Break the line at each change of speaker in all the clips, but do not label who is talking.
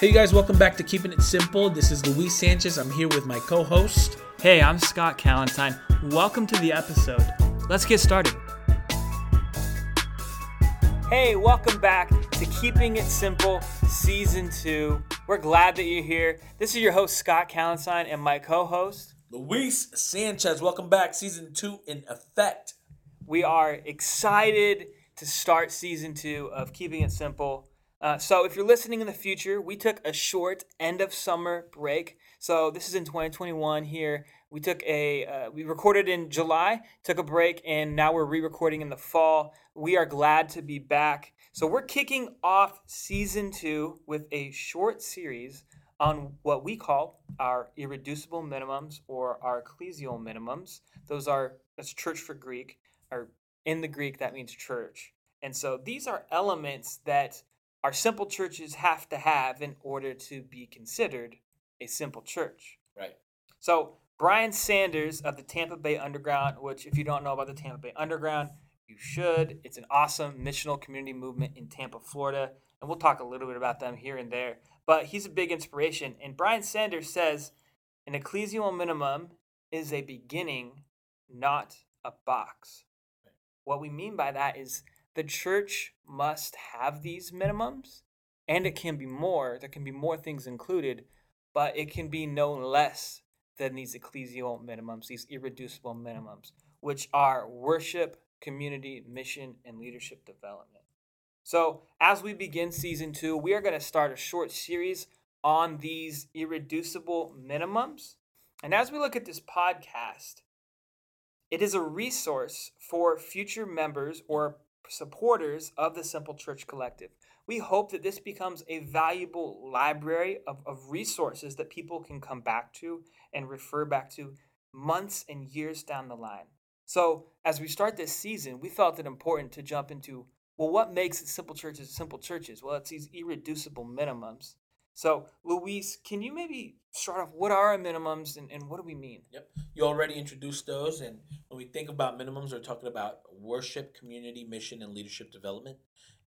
Hey, you guys, welcome back to Keeping It Simple. This is Luis Sanchez. I'm here with my co host.
Hey, I'm Scott Callentine. Welcome to the episode. Let's get started. Hey, welcome back to Keeping It Simple Season 2. We're glad that you're here. This is your host, Scott Callentine, and my co host,
Luis Sanchez. Welcome back. Season 2 in effect.
We are excited to start Season 2 of Keeping It Simple. Uh, so, if you're listening in the future, we took a short end of summer break. So, this is in 2021 here. We took a, uh, we recorded in July, took a break, and now we're re recording in the fall. We are glad to be back. So, we're kicking off season two with a short series on what we call our irreducible minimums or our ecclesial minimums. Those are, that's church for Greek, or in the Greek, that means church. And so, these are elements that our simple churches have to have in order to be considered a simple church.
Right.
So, Brian Sanders of the Tampa Bay Underground, which, if you don't know about the Tampa Bay Underground, you should. It's an awesome missional community movement in Tampa, Florida. And we'll talk a little bit about them here and there. But he's a big inspiration. And Brian Sanders says an ecclesial minimum is a beginning, not a box. What we mean by that is the church must have these minimums, and it can be more. There can be more things included, but it can be no less than these ecclesial minimums, these irreducible minimums, which are worship, community, mission, and leadership development. So, as we begin season two, we are going to start a short series on these irreducible minimums. And as we look at this podcast, it is a resource for future members or supporters of the Simple Church Collective. We hope that this becomes a valuable library of, of resources that people can come back to and refer back to months and years down the line. So, as we start this season, we felt it important to jump into well, what makes simple churches simple churches? Well, it's these irreducible minimums. So, Luis, can you maybe start off what are our minimums and, and what do we mean?
Yep. You already introduced those. And when we think about minimums, we're talking about worship, community, mission, and leadership development.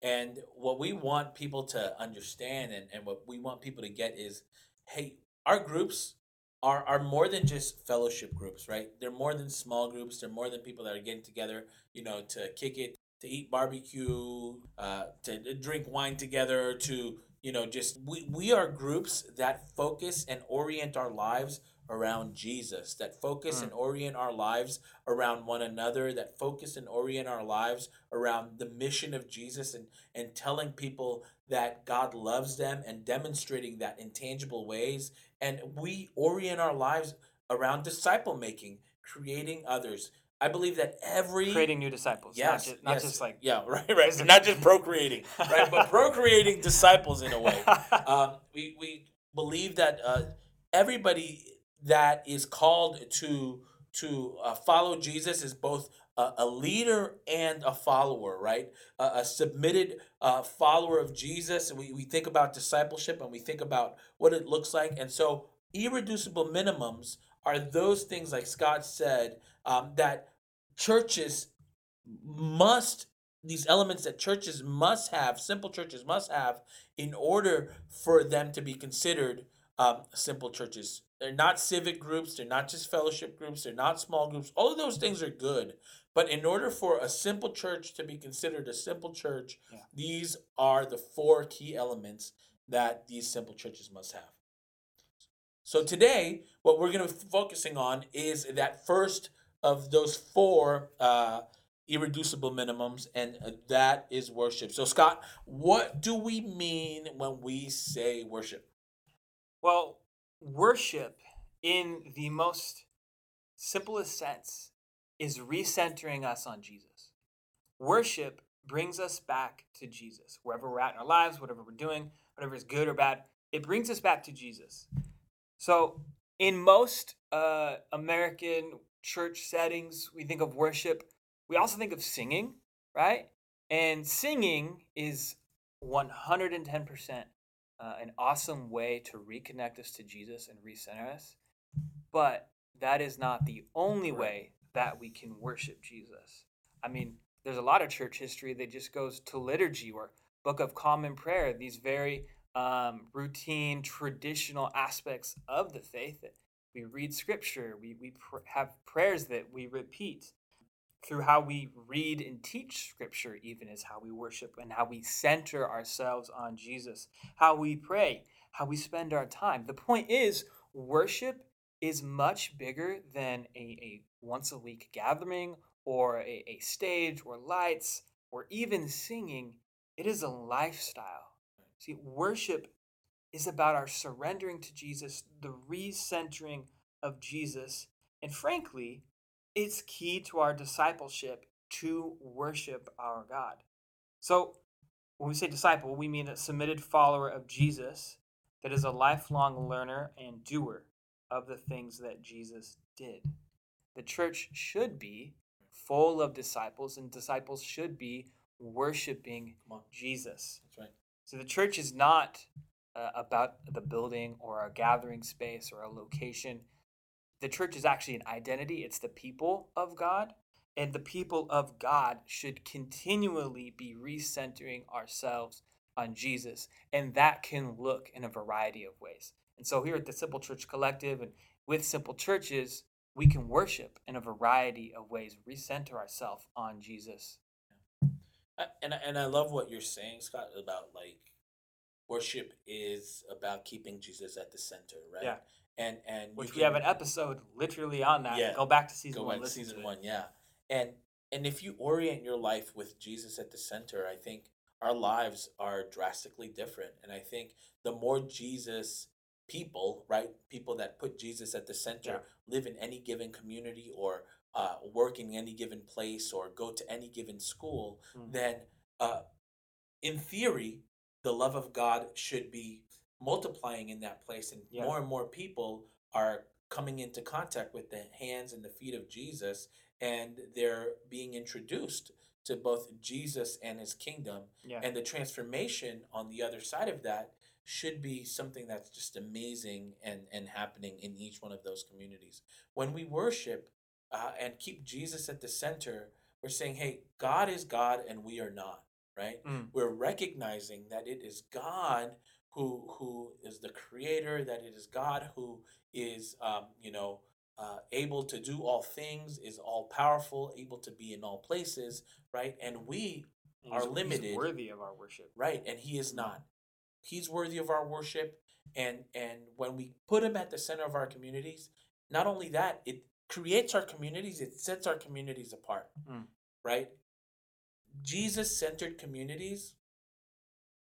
And what we want people to understand and, and what we want people to get is hey, our groups are, are more than just fellowship groups, right? They're more than small groups. They're more than people that are getting together, you know, to kick it, to eat barbecue, uh, to drink wine together, to you know just we, we are groups that focus and orient our lives around jesus that focus
Mm.
and orient our lives around one another that focus and orient our lives around the mission of jesus and and telling people that god loves them and demonstrating that in tangible ways and we orient our lives around disciple making creating others i believe that every
Creating new disciples.
Yes,
Not just, not
yes.
just like
yeah, right, right. Not just procreating, right, but procreating disciples in a way. Um, we we believe that uh, everybody that is called to to uh, follow Jesus is both a, a leader and a follower, right? A, a submitted uh, follower of Jesus. And we, we think about discipleship and we think about what it looks like. And so, irreducible minimums are those things, like Scott said, um, that churches must these elements that churches must have simple churches must have in order for them to be considered um, simple churches. They're not civic groups they're not just fellowship groups they're not small groups. All of those things are good but in order for a simple church to be considered a simple church
Yeah.
these are the four key elements that these simple churches must have. So today what we're going to be focusing on is that first of those four uh, irreducible minimums, and uh, that is worship. So, Scott, what do we mean when we say worship?
Well, worship in the most simplest sense is recentering us on Jesus. Worship brings us back to Jesus. Wherever we're at in our lives, whatever we're doing, whatever is good or bad, it brings us back to Jesus. So, in most uh, American church settings, we think of worship. We also think of singing, right? And singing is 110% uh, an awesome way to reconnect us to Jesus and recenter us. But that is not the only way that we can worship Jesus. I mean, there's a lot of church history that just goes to liturgy or Book of Common Prayer, these very um, routine, traditional aspects of the faith. We read scripture, we, we pr- have prayers that we repeat. Through how we read and teach scripture, even is how we worship and how we center ourselves on Jesus, how we pray, how we spend our time. The point is, worship is much bigger than a, a once a week gathering or a, a stage or lights or even singing. It is a lifestyle. See, worship is about our surrendering to Jesus, the recentering of Jesus, and frankly, it's key to our discipleship to worship our God. So, when we say disciple, we mean a submitted follower of Jesus that is a lifelong learner and doer of the things that Jesus did. The church should be full of disciples, and disciples should be worshiping Jesus.
That's right.
So the church is not uh, about the building or a gathering space or a location. The church is actually an identity, it's the people of God. And the people of God should continually be recentering ourselves on Jesus. And that can look in a variety of ways. And so here at the Simple Church Collective and with Simple Churches, we can worship in a variety of ways, recenter ourselves on Jesus.
And and I love what you're saying, Scott, about like worship is about keeping Jesus at the center, right?
Yeah.
And and you
Which we have an episode literally on that.
Yeah.
Go back to season
go
one.
back to season
to
one, yeah. And and if you orient your life with Jesus at the center, I think our lives are drastically different. And I think the more Jesus people, right, people that put Jesus at the center, live in any given community or uh, work in any given place or go to any given school,
Mm.
then uh, in theory, the love of God should be multiplying in that place, and
Yeah.
more and more people are coming into contact with the hands and the feet of Jesus, and they're being introduced to both Jesus and his kingdom.
Yeah.
And the transformation on the other side of that should be something that's just amazing and, and happening in each one of those communities. When we worship uh, and keep Jesus at the center, we're saying, hey, God is God and we are not, right?
Mm.
We're recognizing that it is God who who is the creator, that it is God who is, um, you know, uh, able to do all things, is all powerful, able to be in all places, right? And we are
he's- he's
limited.
worthy of our worship.
Right, and he is not. He's worthy of our worship, and and when we put him at the center of our communities, not only that, it creates our communities. It sets our communities apart.
Mm.
Right, Jesus-centered communities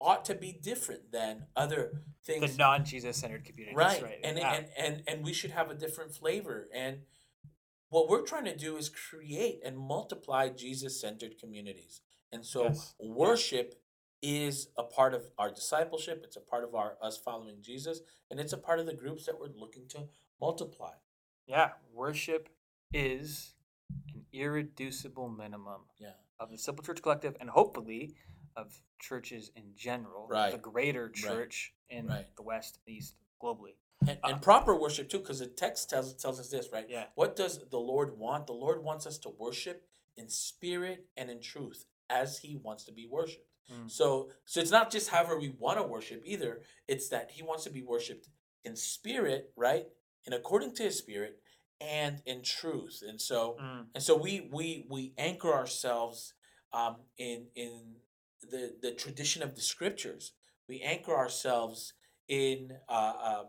ought to be different than other things.
The non-Jesus centered communities,
right,
right?
and,
yeah.
and and and we should have a different flavor. And what we're trying to do is create and multiply Jesus-centered communities. And so
Yes.
worship is a part of our discipleship it's a part of our us following jesus and it's a part of the groups that we're looking to multiply
yeah, worship is irreducible minimum
yeah
of the Simple Church Collective and hopefully of churches in general, the greater church in
Right.
the West, East, globally.
and, and proper worship too because the text tells tells us this right
Yeah.
what does the lord want the lord wants us to worship in spirit and in truth as he wants to be worshiped
Mm.
so so it's not just however we want to worship either it's that he wants to be worshiped in spirit right and according to his spirit and in truth and so
Mm.
and so we we we anchor ourselves um, in in the the tradition of the scriptures. We anchor ourselves in uh, um,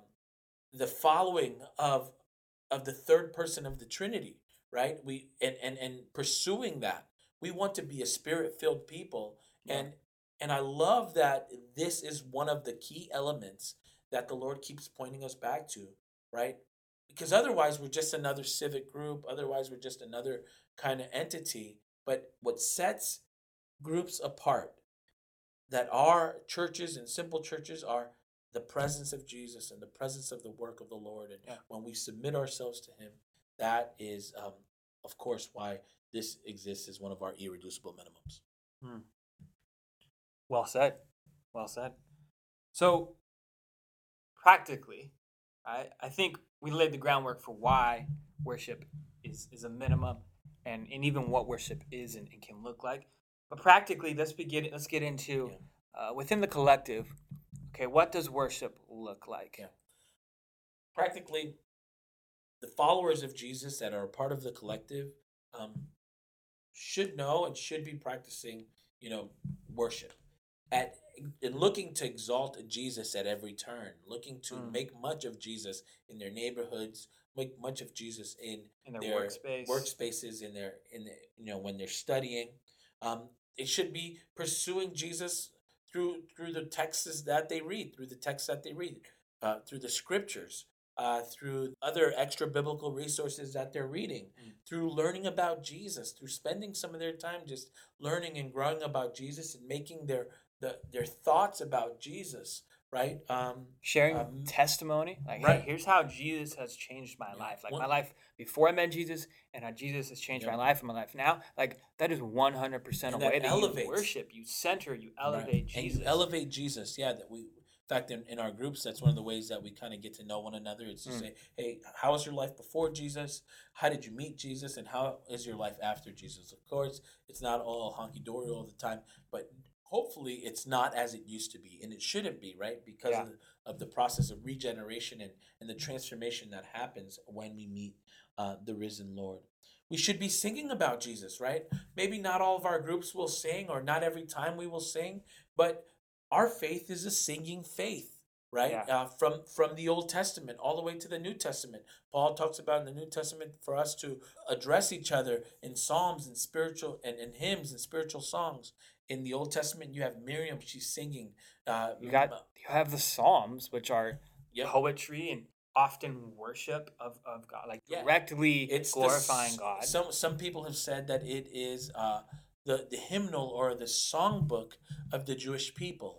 the following of of the third person of the Trinity, right? We and and and pursuing that. We want to be a spirit filled people,
Yeah.
and and I love that this is one of the key elements that the Lord keeps pointing us back to, right? Because otherwise, we're just another civic group. Otherwise, we're just another kind of entity. But what sets groups apart that are churches and simple churches are the presence of Jesus and the presence of the work of the Lord. And
Yeah.
when we submit ourselves to Him, that is, um, of course, why this exists as one of our irreducible minimums.
Well said. Well said. So, practically, I, I think we laid the groundwork for why worship is, is a minimum and, and even what worship is and, and can look like. But practically, let's begin. Let's get into uh, within the collective. Okay, what does worship look like?
Yeah. Practically, the followers of Jesus that are a part of the collective um, should know and should be practicing, you know, worship at and looking to exalt Jesus at every turn, looking to
Mm.
make much of Jesus in their neighborhoods, make much of Jesus in
In their,
their
workspace.
workspaces in their in the you know when they're studying um it should be pursuing jesus through through the texts that they read through the texts that they read uh, through the scriptures uh, through other extra biblical resources that they're reading
Mm.
through learning about jesus through spending some of their time just learning and growing about jesus and making their the, their thoughts about jesus right um
sharing
Um,
testimony like
right.
hey here's how jesus has changed my
Yeah.
life like
One-
my life before i met jesus and how jesus has changed
Yeah.
my life and my life now like that is 100% a
that
way that
elevates.
you worship you center you
Right.
elevate
And
jesus
you elevate Jesus. Yeah, that we in fact in, in our groups that's one of the ways that we kind of get to know one another. It's to
Mm.
say, hey, how was your life before Jesus? How did you meet Jesus? And how is your life after Jesus? Of course, it's not all honky dory all the time, but hopefully it's not as it used to be. And it shouldn't be, right? Because
Yeah.
of, the, of the process of regeneration and, and the transformation that happens when we meet uh, the risen Lord. We should be singing about Jesus, right? Maybe not all of our groups will sing, or not every time we will sing, but our faith is a singing faith, right?
Yeah.
Uh, from from the Old Testament all the way to the New Testament. Paul talks about in the New Testament for us to address each other in psalms and spiritual and, and hymns and spiritual songs. In the Old Testament, you have Miriam; she's singing. Uh,
you got
uh,
you have the psalms which are
Yep.
poetry and often worship of, of god like
Yeah.
directly
it's
glorifying
s-
god
Some some people have said that it is uh, the the hymnal or the songbook of the Jewish people,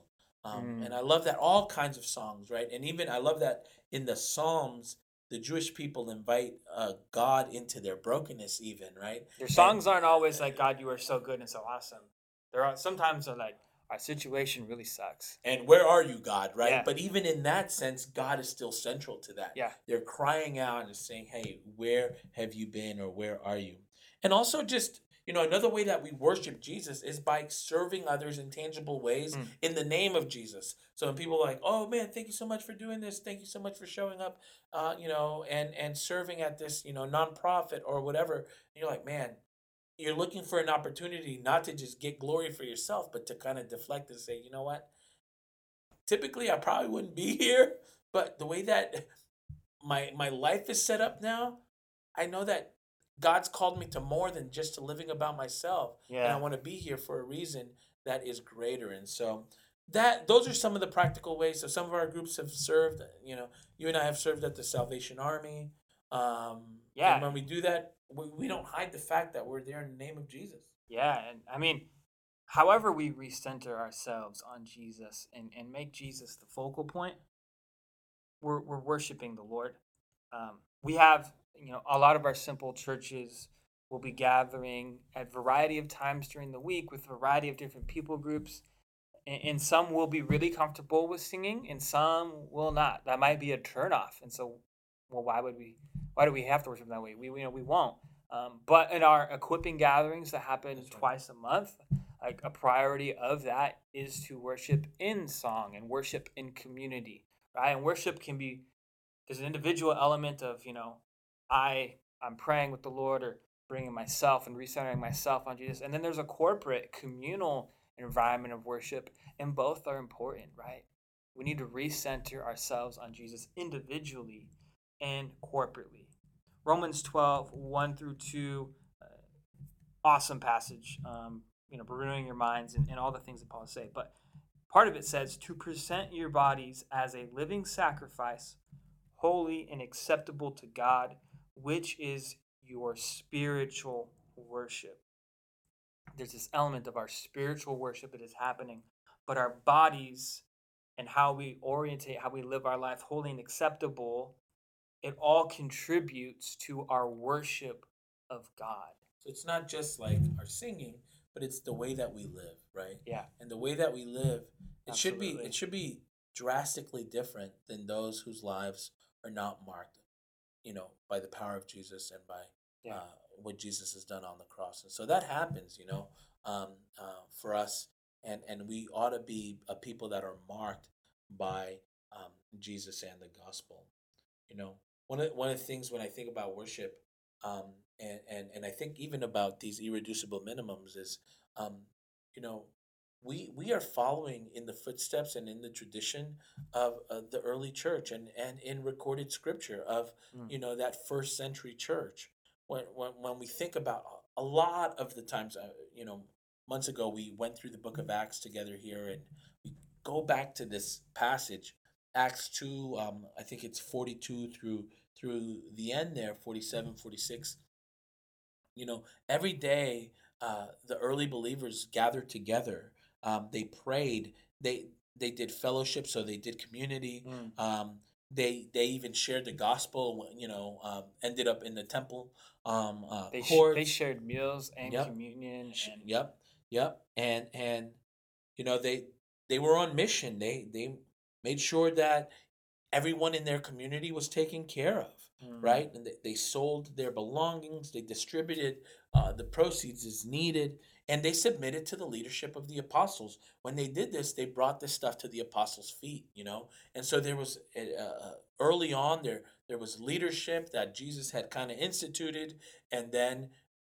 um,
Mm.
and I love that all kinds of songs, right? And even I love that in the Psalms, the Jewish people invite uh, God into their brokenness, even right.
Their songs aren't always like God, you are so good and so awesome. There are sometimes they're like our situation really sucks.
And where are you, God? Right.
Yeah.
But even in that sense, God is still central to that.
Yeah.
They're crying out and saying, Hey, where have you been or where are you? And also, just, you know, another way that we worship Jesus is by serving others in tangible ways
Mm.
in the name of Jesus. So when people are like, Oh man, thank you so much for doing this. Thank you so much for showing up, uh, you know, and, and serving at this, you know, nonprofit or whatever. And you're like, Man, you're looking for an opportunity not to just get glory for yourself, but to kind of deflect and say, you know what? Typically, I probably wouldn't be here, but the way that my my life is set up now, I know that God's called me to more than just to living about myself, and I want to be here for a reason that is greater. And so that those are some of the practical ways. So some of our groups have served. You know, you and I have served at the Salvation Army. Um,
Yeah.
And when we do that, we, we don't hide the fact that we're there in the name of Jesus.
Yeah, and I mean, however we recenter ourselves on Jesus and, and make Jesus the focal point, we're, we're worshiping the Lord. Um, we have, you know, a lot of our simple churches will be gathering at variety of times during the week with a variety of different people groups. And, and some will be really comfortable with singing, and some will not. That might be a turnoff. And so, well, why would we? Why do we have to worship that way? We, we you know we won't. Um, but in our equipping gatherings that happen
right.
twice a month, like a priority of that is to worship in song and worship in community, right? And worship can be there's an individual element of you know I I'm praying with the Lord or bringing myself and recentering myself on Jesus, and then there's a corporate communal environment of worship, and both are important, right? We need to recenter ourselves on Jesus individually and corporately. Romans 12, 1 through 2, uh, awesome passage, um, you know, renewing your minds and, and all the things that Paul say. But part of it says to present your bodies as a living sacrifice, holy and acceptable to God, which is your spiritual worship. There's this element of our spiritual worship that is happening, but our bodies and how we orientate, how we live our life holy and acceptable, it all contributes to our worship of God.
So it's not just like our singing, but it's the way that we live, right?
Yeah.
And the way that we live, it should be it should be drastically different than those whose lives are not marked, you know, by the power of Jesus and by
Yeah.
uh, what Jesus has done on the cross. And so that happens, you know, um, uh, for us, and and we ought to be a people that are marked by um, Jesus and the gospel. You know, one of one of the things when I think about worship, um, and and and I think even about these irreducible minimums is, um, you know, we we are following in the footsteps and in the tradition of uh, the early church and and in recorded scripture of
Mm.
you know that first century church when when, when we think about a lot of the times uh, you know months ago we went through the book of acts together here and we go back to this passage acts 2 um, i think it's 42 through through the end there 47 46 you know every day uh, the early believers gathered together um, they prayed they they did fellowship so they did community
Mm.
um, they they even shared the gospel you know um, ended up in the temple um, uh,
They, sh- they shared meals and
Yep.
communion. And,
Yep, yep, and and you know they they were on mission. They they made sure that everyone in their community was taken care of,
Mm.
right? And they, they sold their belongings. They distributed uh, the proceeds as needed, and they submitted to the leadership of the apostles. When they did this, they brought this stuff to the apostles' feet, you know. And so there was uh, uh, early on there there was leadership that Jesus had kind of instituted, and then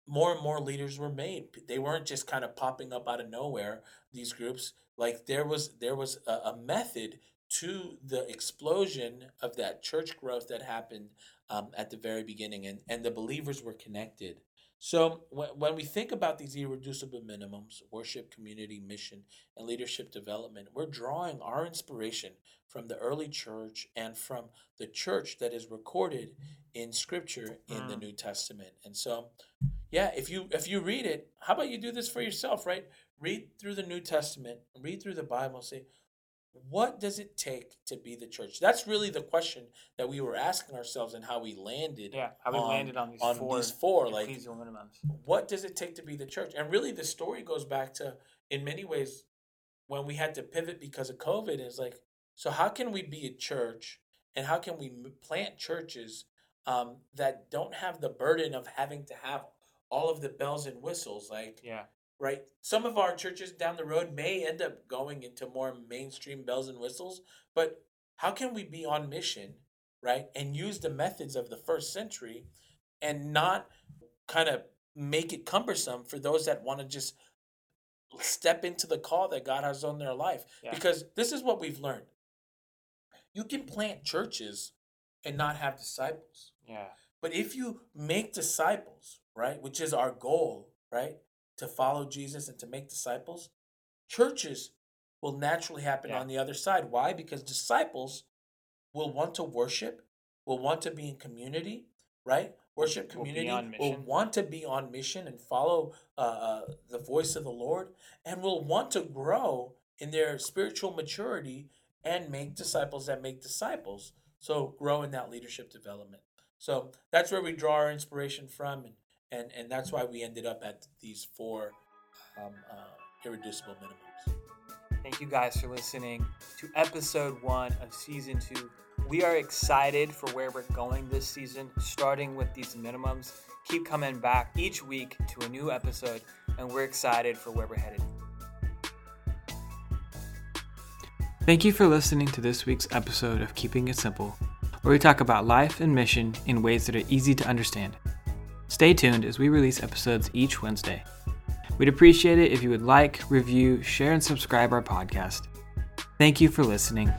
more and more leaders were made. They weren't just kind of popping up out of nowhere. These groups, like there was there was a, a method to the explosion of that church growth that happened um, at the very beginning, and and the believers were connected. So when, when we think about these irreducible minimums, worship, community, mission, and leadership development, we're drawing our inspiration from the early church and from the church that is recorded in Scripture in the
Mm.
New Testament. And so, yeah, if you if you read it, how about you do this for yourself, right? Read through the New Testament, read through the Bible, say, what does it take to be the church? That's really the question that we were asking ourselves and how we landed
yeah, how we
on-
landed on these
on
four,
these four, like
minimums.
what does it take to be the church? And really, the story goes back to, in many ways, when we had to pivot because of COVID. Is like, so how can we be a church, and how can we plant churches um, that don't have the burden of having to have all of the bells and whistles? Like,
Yeah,
right? Some of our churches down the road may end up going into more mainstream bells and whistles, but how can we be on mission, right? And use the methods of the first century and not kind of make it cumbersome for those that want to just step into the call that God has on their life.
Yeah.
Because this is what we've learned. You can plant churches and not have disciples.
yeah,
But if you make disciples, right, which is our goal, right, to follow Jesus and to make disciples, churches will naturally happen
Yeah.
on the other side. Why? Because disciples will want to worship, will want to be in community, right? Worship community
on
will want to be on mission and follow uh, uh, the voice of the Lord and will want to grow in their spiritual maturity and make disciples that make disciples. So grow in that leadership development. So that's where we draw our inspiration from, and and, and that's why we ended up at these four um, uh, irreducible minimums.
Thank you guys for listening to episode one of season two. We are excited for where we're going this season, starting with these minimums. Keep coming back each week to a new episode, and we're excited for where we're headed. Thank you for listening to this week's episode of Keeping It Simple, where we talk about life and mission in ways that are easy to understand. Stay tuned as we release episodes each Wednesday. We'd appreciate it if you would like, review, share, and subscribe our podcast. Thank you for listening.